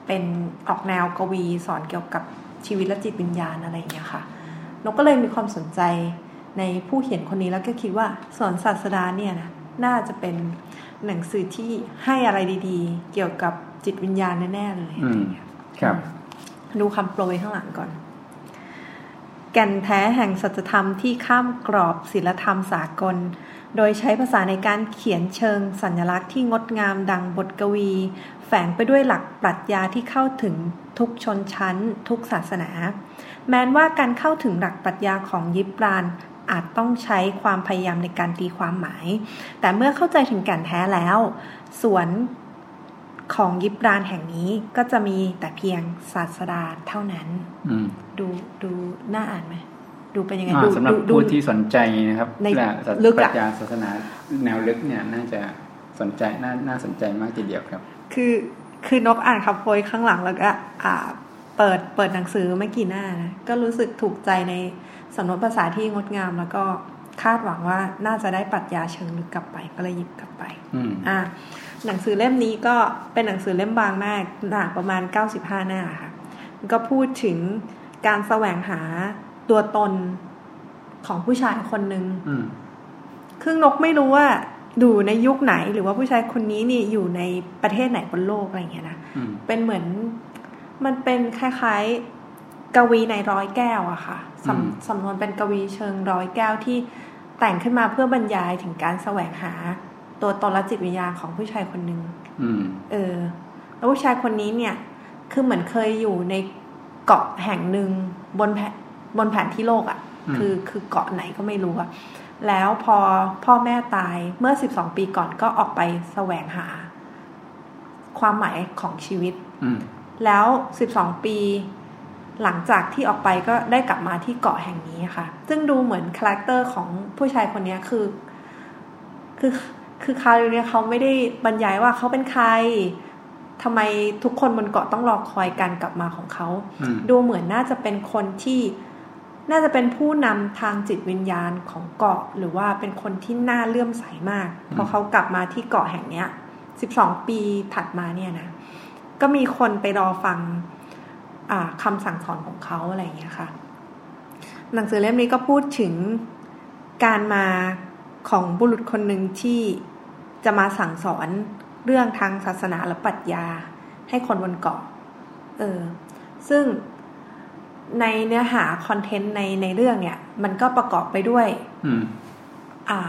เป็นออกแนวกวีสอนเกี่ยวกับชีวิตและจิตวิญญาณอะไรอย่างเงี้ยค่ะเราก็เลยมีความสนใจในผู้เขียนคนนี้แล้วก็คิดว่าสอนศาสดาเนี่ยนะน่าจะเป็นหนังสือที่ให้อะไรดีๆ เกี่ยวกับจิตวิญญาณแน่ๆเลยครับ ดูคำโปรยข้างหลังก่อน แก่นแท้แห่งสัจธรรมที่ข้ามกรอบศิลธรรมสากล โดยใช้ภาษาในการเขียนเชิงสัญลักษณ์ที่งดงามดังบทกวี แฝงไปด้วยหลักปรัชญาที่เข้าถึงทุกชนชั้น ทุกศาสนา แม้นว่าการเข้าถึงหลักปรัชญาของยิบรานอาจต้องใช้ความพยายามในการตีความหมาย แต่เมื่อเข้าใจถึงแก่นแท้แล้ว สวนของยิบรานแห่งนี้ก็จะมีแต่เพียงศาสดาเท่านั้น ดูดูน่าอ่านไหม ดูเป็นยังไงดูสำหรับผู้ที่สนใจนะครับในลึกปรัชญาศาสนาแนวลึกเนี่ยน่าจะสนใจน่าน่าสนใจมากทีเดียวครับ คือคือนกอ่านคำโพยข้างหลังแล้วก็อ่าเปิดเปิดหนังสือไม่กี่หน้านะก็รู้สึกถูกใจในสำนวนภาษาที่งดงาม แล้วก็คาดหวังว่าน่าจะได้ปรัชญาเชิงลึกกลับไปก็เลยหยิบกลับไปอ่า หนังสือเล่มนี้ก็เป็นหนังสือเล่มบางมากหนาประมาณเก้าสิบห้าหน้าค่ะก็พูดถึงการแสวงหา ตัวตนของผู้ชายคนหนึ่งครึ่งนกไม่รู้ว่าดูในยุคไหนหรือว่าผู้ชายคนนี้นี่อยู่ในประเทศไหนบนโลกอะไรเงี้ยนะเป็นเหมือนมันเป็นคล้ายๆกวีในร้อยแก้วอะค่ะสำสำนวนเป็นกวีเชิงร้อยแก้วที่แต่งขึ้นมาเพื่อบรรยายถึงการแสวงหา ตัวตนและจิตวิญญาณของผู้ชายคนหนึ่งเออ แล้วผู้ชายคนนี้เนี่ย คือเหมือนเคยอยู่ในเกาะแห่งหนึ่งบนแผ บนแผนที่โลกอะ่ะ คือคือเกาะไหนก็ไม่รู้อะแล้วพอพ่อแม่ตายเมื่อสิบสองปีก่อนก็ออกไปแสวงหา ความหมายของชีวิตแล้วสิบสองปีหลังจากที่ออกไปก็ได้กลับมาที่เกาะแห่งนี้ค่ะ ซึ่งดูเหมือนคาแรคเตอร์ของผู้ชายคนนี้คือ คือคือคาริเนี่ยเขาไม่ได้บรรยายว่าเขาเป็นใครทำไมทุกคนบนเกาะต้องรอคอยการกลับมาของเขา ดูเหมือนน่าจะเป็นคนที่ น่าจะเป็นผู้นำทางจิตวิญญาณของเกาะ หรือว่าเป็นคนที่น่าเลื่อมใสมาก พอเขากลับมาที่เกาะแห่งเนี้ยสิบสองปีถัดมาเนี่ยนะ ก็มีคนไปรอฟังคำสั่งสอนของเขาอะไรอย่างเงี้ยค่ะ หนังสือเล่มนี้ก็พูดถึงการมาของบุรุษคนหนึ่งที่จะมาสั่งสอนเรื่องทางศาสนาและปรัชญาให้คนบนเกาะ เออ ซึ่ง ในเนื้อหาคอนเทนต์ในในเรื่องเนี่ย มันก็ประกอบไปด้วยอ่า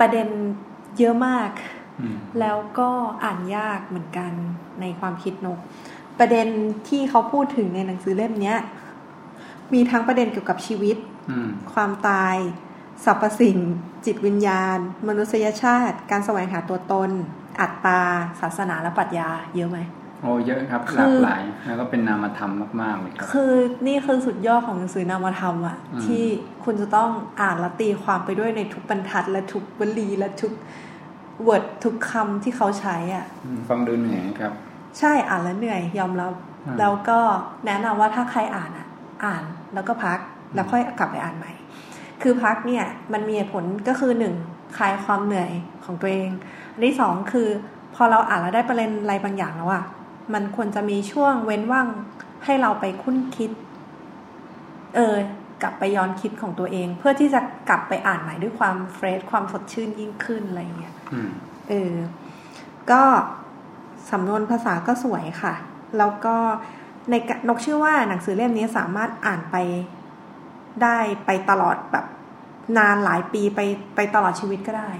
ประเด็นเยอะมาก แล้วก็อ่านยากเหมือนกันในความคิดนก ประเด็นที่เขาพูดถึงในหนังสือเล่มนี้มีทั้งประเด็นเกี่ยวกับชีวิตความตายสรรพสิ่ง จิตวิญญาณ มนุษยชาติ การแสวงหาตัวตน อัตตา ศาสนาและปรัชญาเยอะไหม โอ้เยอะครับหลากหลายแล้วก็เป็นนามธรรมมากๆเลยครับคือนี่คือสุดยอดของหนังสือนามธรรมอะที่คุณจะต้องอ่านและตีความไปด้วยในทุกบรรทัดและทุกวลีและทุก word ทุกคำที่เขาใช้อะฟังดูเหนื่อยครับ ใช่อ่านแล้วเหนื่อยยอมรับแล้วก็แนะนำว่าถ้าใครอ่านอะ อ่านแล้วก็พักแล้วค่อยกลับไปอ่านใหม่ คือพักเนี่ยมันมีผลก็คือหนึ่งคลายความเหนื่อยของตัวเองอันที่สองคือ พอเราอ่านแล้วได้ประเด็นอะไรบางอย่างแล้วอะ มันควรจะมีช่วงเว้นว่างให้เราไปคุ้นคิด เออ กลับไปย้อนคิดของตัวเอง เพื่อที่จะกลับไปอ่านใหม่ด้วยความเฟรชความสดชื่นยิ่งขึ้นอะไรเงี้ยเออ ก็สำนวนภาษาก็สวยค่ะ แล้วก็ในนกเชื่อว่าหนังสือเล่มนี้สามารถอ่านไปได้ไปตลอดแบบ นานหลายปีไปไปตลอดชีวิตก็ได้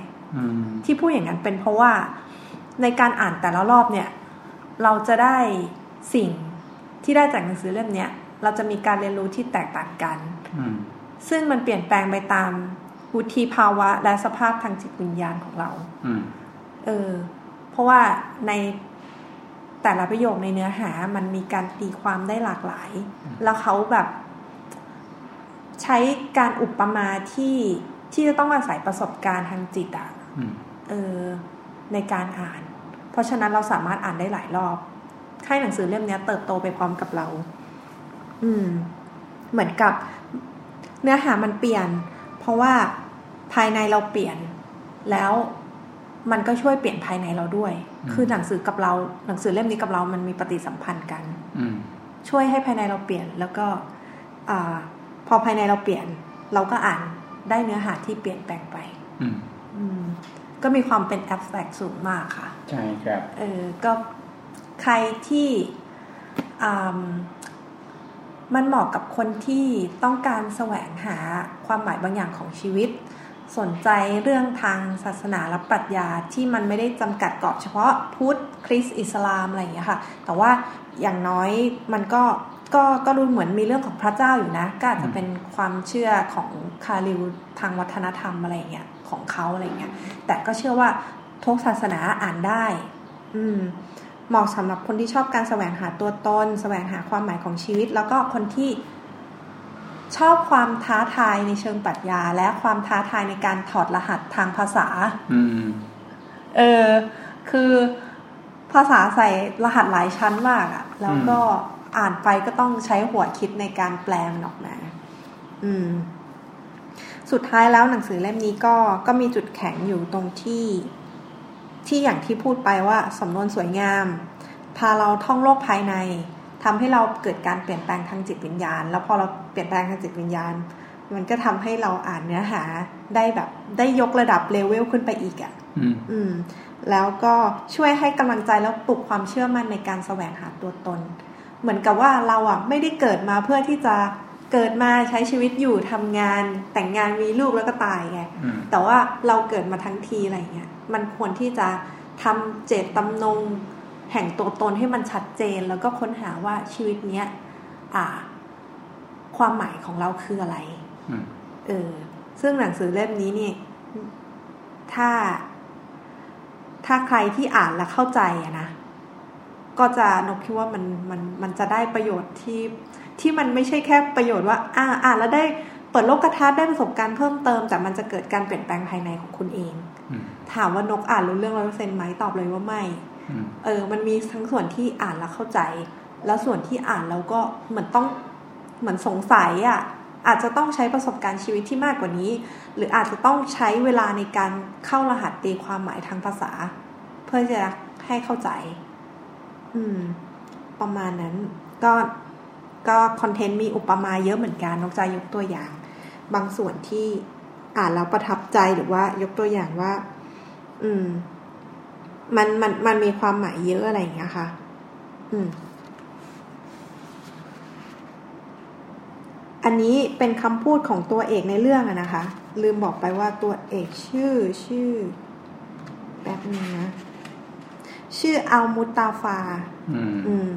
ที่พูดอย่างนั้นเป็นเพราะว่าในการอ่านแต่ละรอบเนี่ย เราจะได้สิ่งที่ได้จากหนังสือเล่มนี้เราจะมีการเรียนรู้ที่แตกต่างกัน ซึ่งมันเปลี่ยนแปลงไปตามวุฒิภาวะและสภาพทางจิตวิญญาณของเราเออ เพราะว่าในแต่ละประโยคในเนื้อหามันมีการตีความได้หลากหลาย แล้วเขาแบบใช้การอุปมาที่ที่จะต้องอาศัยประสบการณ์ทางจิตอะเออในการอ่าน เพราะฉะนั้นเราสามารถอ่านได้หลายรอบให้หนังสือเล่มนี้เติบโตไปพร้อมกับเรา อืม เหมือนกับเนื้อหามันเปลี่ยน เพราะว่าภายในเราเปลี่ยน แล้วมันก็ช่วยเปลี่ยนภายในเราด้วย คือหนังสือกับเรา หนังสือเล่มนี้กับเรามันมีปฏิสัมพันธ์กันช่วยให้ภายในเราเปลี่ยน แล้วก็อ่าพอภายในเราเปลี่ยน เราก็อ่านได้เนื้อหาที่เปลี่ยนแปลงไปอืมก็มีความเป็นแอบสแตรกสูงมากค่ะ ใช่ครับเออก็ใครที่มันเหมาะกับคนที่ต้องการแสวงหาความหมายบางอย่างของชีวิต สนใจเรื่องทางศาสนาและปรัชญาที่มันไม่ได้จำกัดเกาะเฉพาะพุทธคริสต์อิสลามอะไรอย่างเงี้ยค่ะ แต่ว่าอย่างน้อยมันก็ก็ก็รู้เหมือนมีเรื่องของพระเจ้าอยู่นะ ก็อาจจะเป็นความเชื่อของคาริวทางวัฒนธรรมอะไรเงี้ยของเขาอะไรเงี้ยแต่ก็เชื่อว่า ทุกศาสนาอ่านได้ อืมเหมาะสำหรับคนที่ชอบการแสวงหาตัวตน แสวงหาความหมายของชีวิต แล้วก็คนที่ชอบความท้าทายในเชิงปรัชญา และความท้าทายในการถอดรหัสทางภาษาอืมเออ คือภาษาใส่รหัสหลายชั้นมากอะแล้วก็อ่านไปก็ต้องใช้หัวคิดในการแปลงออกมาอืม สุดท้ายแล้วหนังสือเล่มนี้ก็ก็มีจุดแข็งอยู่ตรงที่ ที่อย่างที่พูดไปว่าสำนวนสวยงาม พาเราท่องโลกภายในทำให้เราเกิดการเปลี่ยนแปลงทางจิตวิญญาณ แล้วพอเราเปลี่ยนแปลงทางจิตวิญญาณ มันก็ทำให้เราอ่านเนื้อหาได้แบบได้ยกระดับเลเวลขึ้นไปอีกอะ่ะอืมแล้วก็ช่วยให้กำลังใจแล้วปลุกความเชื่อมั่นในการแสวงหาตัวตน เหมือนกับว่าเราอะไม่ได้เกิดมาเพื่อที่จะ เกิดมาใช้ชีวิตอยู่ทำงานแต่งงานมีลูกแล้วก็ตายไงแต่ว่าเราเกิดมาทั้งทีอะไรเงี้ยมันควรที่จะทำเจตตำนงแห่งตัวตนให้มันชัดเจน แล้วก็ค้นหาว่าชีวิตเนี้ยอ่า ความหมายของเราคืออะไรเออซึ่งหนังสือเล่มนี้นี่ถ้า ถ้าใครที่อ่านแล้วเข้าใจอะนะก็จะนกคิดว่ามันมันมันจะได้ประโยชน์ที่ ที่มันไม่ใช่แค่ประโยชน์ว่า อ่าอ่านแล้วได้เปิดโลกทัศน์ได้ประสบการณ์เพิ่มเติม แต่มันจะเกิดการเปลี่ยนแปลงภายในของคุณเอง ถามว่านกอ่านรู้เรื่องร้อยเปอร์เซ็นต์ไหมตอบเลยว่าไม่ เออ มันมีทั้งส่วนที่อ่านแล้วเข้าใจ แล้วส่วนที่อ่านแล้วก็เหมือนต้องเหมือนสงสัยอะ อาจจะต้องใช้ประสบการณ์ชีวิตที่มากกว่านี้ หรืออาจจะต้องใช้เวลาในการเข้ารหัสตีความหมายทางภาษา เพื่อจะให้เข้าใจ อืม ประมาณนั้นก็ ก็คอนเทนต์มีอุปมาเยอะเหมือนกันนกใจยกตัวอย่าง บางส่วนที่อ่านแล้วประทับใจหรือว่ายกตัวอย่างว่า อืม มันมันมันมีความหมายเยอะอะไรอย่างเงี้ยค่ะ อืม อันนี้เป็นคำพูดของตัวเอกในเรื่องอะนะคะ ลืมบอกไปว่าตัวเอกชื่อชื่อแป๊บนึงนะชื่ออัลมุตาฟา อืม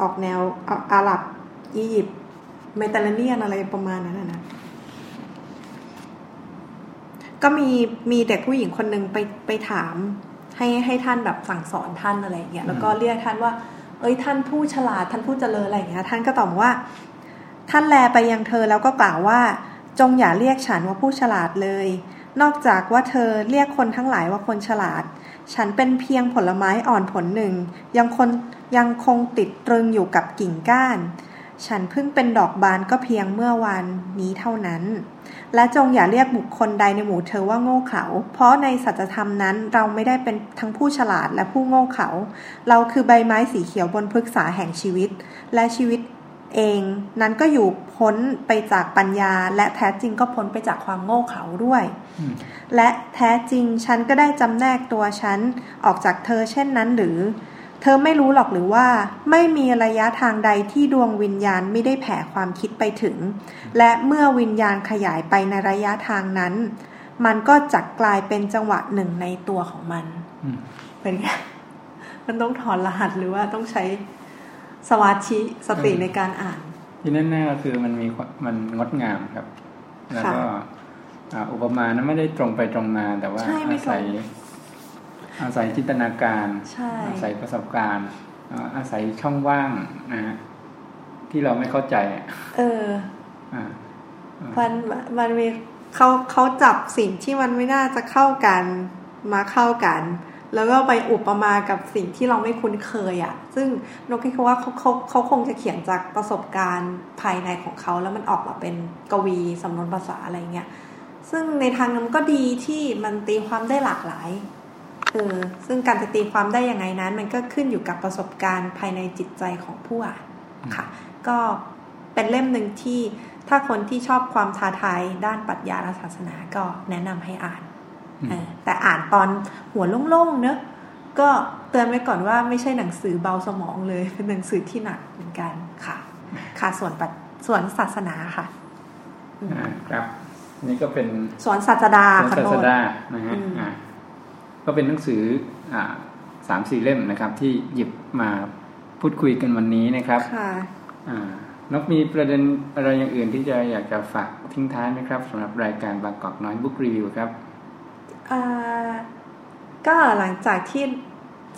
ออกแนวอาหรับ อียิปต์เมตาเลเนียนอะไรประมาณนั้นนะก็มีมีเด็กผู้หญิงคนหนึ่งไปไปถาม ให้ให้ท่านแบบสั่งสอนท่านอะไรอย่างเงี้ยแล้วก็เรียกท่านว่า เอ้ยท่านผู้ฉลาดท่านผู้เจริญอะไรอย่างเงี้ยท่านก็ตอบว่า ท่านแลไปยังเธอแล้วก็กล่าวว่า จงอย่าเรียกฉันว่าผู้ฉลาดเลย นอกจากว่าเธอเรียกคนทั้งหลายว่าคนฉลาด ฉันเป็นเพียงผลไม้อ่อนผลหนึ่ง ยังคนยังคงติดตรึงอยู่กับกิ่งก้าน ฉันเพิ่งเป็นดอกบานก็เพียงเมื่อวันนี้เท่านั้น และจงอย่าเรียกบุคคลใดในหมู่เธอว่าโง่เขลา เพราะในสัจธรรมนั้นเราไม่ได้เป็นทั้งผู้ฉลาดและผู้โง่เขลา เราคือใบไม้สีเขียวบนพฤกษาแห่งชีวิต และชีวิตเองนั้นก็อยู่พ้นไปจากปัญญา และแท้จริงก็พ้นไปจากความโง่เขลาด้วย และแท้จริงฉันก็ได้จำแนกตัวฉันออกจากเธอเช่นนั้นหรือ เธอไม่รู้หรอกหรือว่า ไม่มีระยะทางใดที่ดวงวิญญาณไม่ได้แผ่ความคิดไปถึง และเมื่อวิญญาณขยายไปในระยะทางนั้น มันก็จะกลายเป็นจังหวะหนึ่งในตัวของมันเป็นไงมันต้องถอนรหัสหรือว่าต้องใช้สวัสดิสติในการอ่าน ที่แน่ๆก็คือมันมีมันงดงามครับ แล้วก็อุปมานั้นไม่ได้ตรงไปตรงมาแต่ว่าอาศัย อาศัยจินตนาการ อาศัยประสบการณ์ อาศัยช่องว่างนะฮะที่เราไม่เข้าใจ เออมันมันมีเขาเขาจับสิ่งที่มันไม่น่าจะเข้ากันมาเข้ากัน แล้วก็ไปอุปมากับสิ่งที่เราไม่คุ้นเคยอะ่ะ ซึ่งนกคิดว่าเขาเขาเขาคงจะเขียนจากประสบการณ์ภายในของเขาแล้วมันออกมาเป็นกวีสำนวนภาษาอะไรเงี้ยซึ่งในทางนั้นก็ดีที่มันตีความได้หลากหลาย เออซึ่งการจะตีความได้ยังไงนั้น มันก็ขึ้นอยู่กับประสบการณ์ภายในจิตใจของผู้อ่านค่ะ ก็เป็นเล่มหนึ่งที่ถ้าคนที่ชอบความท้าทายด้านปรัชญาและศาสนาก็แนะนำให้อ่านอแต่อ่านตอนหัวโล่งๆเนอะก็เตือนไว้ก่อนว่าไม่ใช่หนังสือเบาสมองเลย เป็นหนังสือที่หนักเหมือนกันค่ะ ค่ะส่วนปัส่วนศาสนาค่ะครับ นี่ก็เป็นสวนศาสดาศาสดานะฮะ ก็เป็นหนังสืออ่าสามสี่เล่มนะครับ ที่หยิบมาพูดคุยกันวันนี้นะครับค่ะนกมีประเด็นอะไรอย่างอื่นที่จะอยากจะฝากทิ้งท้ายไหมครับสำหรับรายการบางกอกน้อยบุ๊กรีวิวครับก็หลังจากที่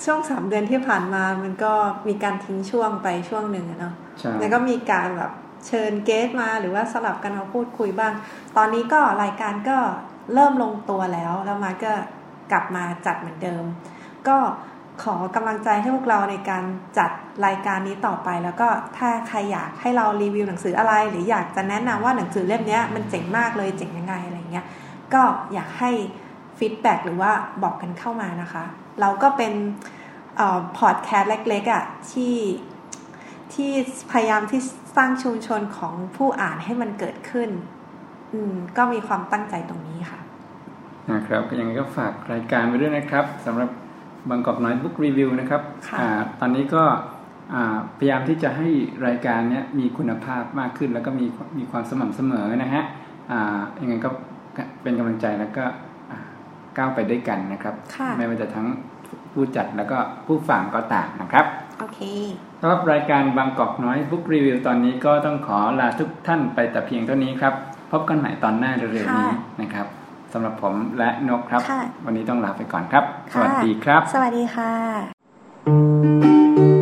ช่วงสามเดือนที่ผ่านมามันก็มีการทิ้งช่วงไปช่วงหนึ่งเนาะแล้วก็มีการแบบเชิญเกสมาหรือว่าสลับกันมาพูดคุยบ้าง ตอนนี้ก็รายการก็เริ่มลงตัวแล้วแล้วมาก็ กลับมาจัดเหมือนเดิม ก็ขอกำลังใจให้พวกเราในการจัดรายการนี้ต่อไป แล้วก็ถ้าใครอยากให้เรารีวิวหนังสืออะไร หรืออยากจะแนะนำว่าหนังสือเล่มนี้มันเจ๋งมากเลยเจ๋งยังไงอะไรเงี้ยก็อยากให้ฟีดแบ็หรือว่าบอกกันเข้ามานะคะ เราก็เป็นพอดแคสต์เล็กๆอะ่ะที่ที่พยายามที่สร้างชุมชนของผู้อ่านให้มันเกิดขึ้น อืมก็มีความตั้งใจตรงนี้ค่ะ นะครับยังไงก็ฝากรายการไปด้วยนะครับสำหรับบางกอกน้อยบุ๊กรีวิวนะครับอตอนนี้ก็พยายามที่จะให้รายการนี้มีคุณภาพมากขึ้น แล้วก็มีมีความสม่ำเสมอนะฮะยังไงก็เป็นกำลังใจแล้วก็ก้าวไปด้วยกันนะครับ ไม่ว่าจะทั้งผู้จัดแล้วก็ผู้ฟังก็ต่างนะครับโอเคสำหรับรายการบางกอกน้อยบุ๊กรีวิวตอนนี้ก็ต้องขอลาทุกท่านไปแต่เพียงเท่านี้ครับ พบกันใหม่ตอนหน้าเร็วๆนี้นะครับ สำหรับผมและนกครับ วันนี้ต้องลาไปก่อนครับ สวัสดีครับ สวัสดีค่ะ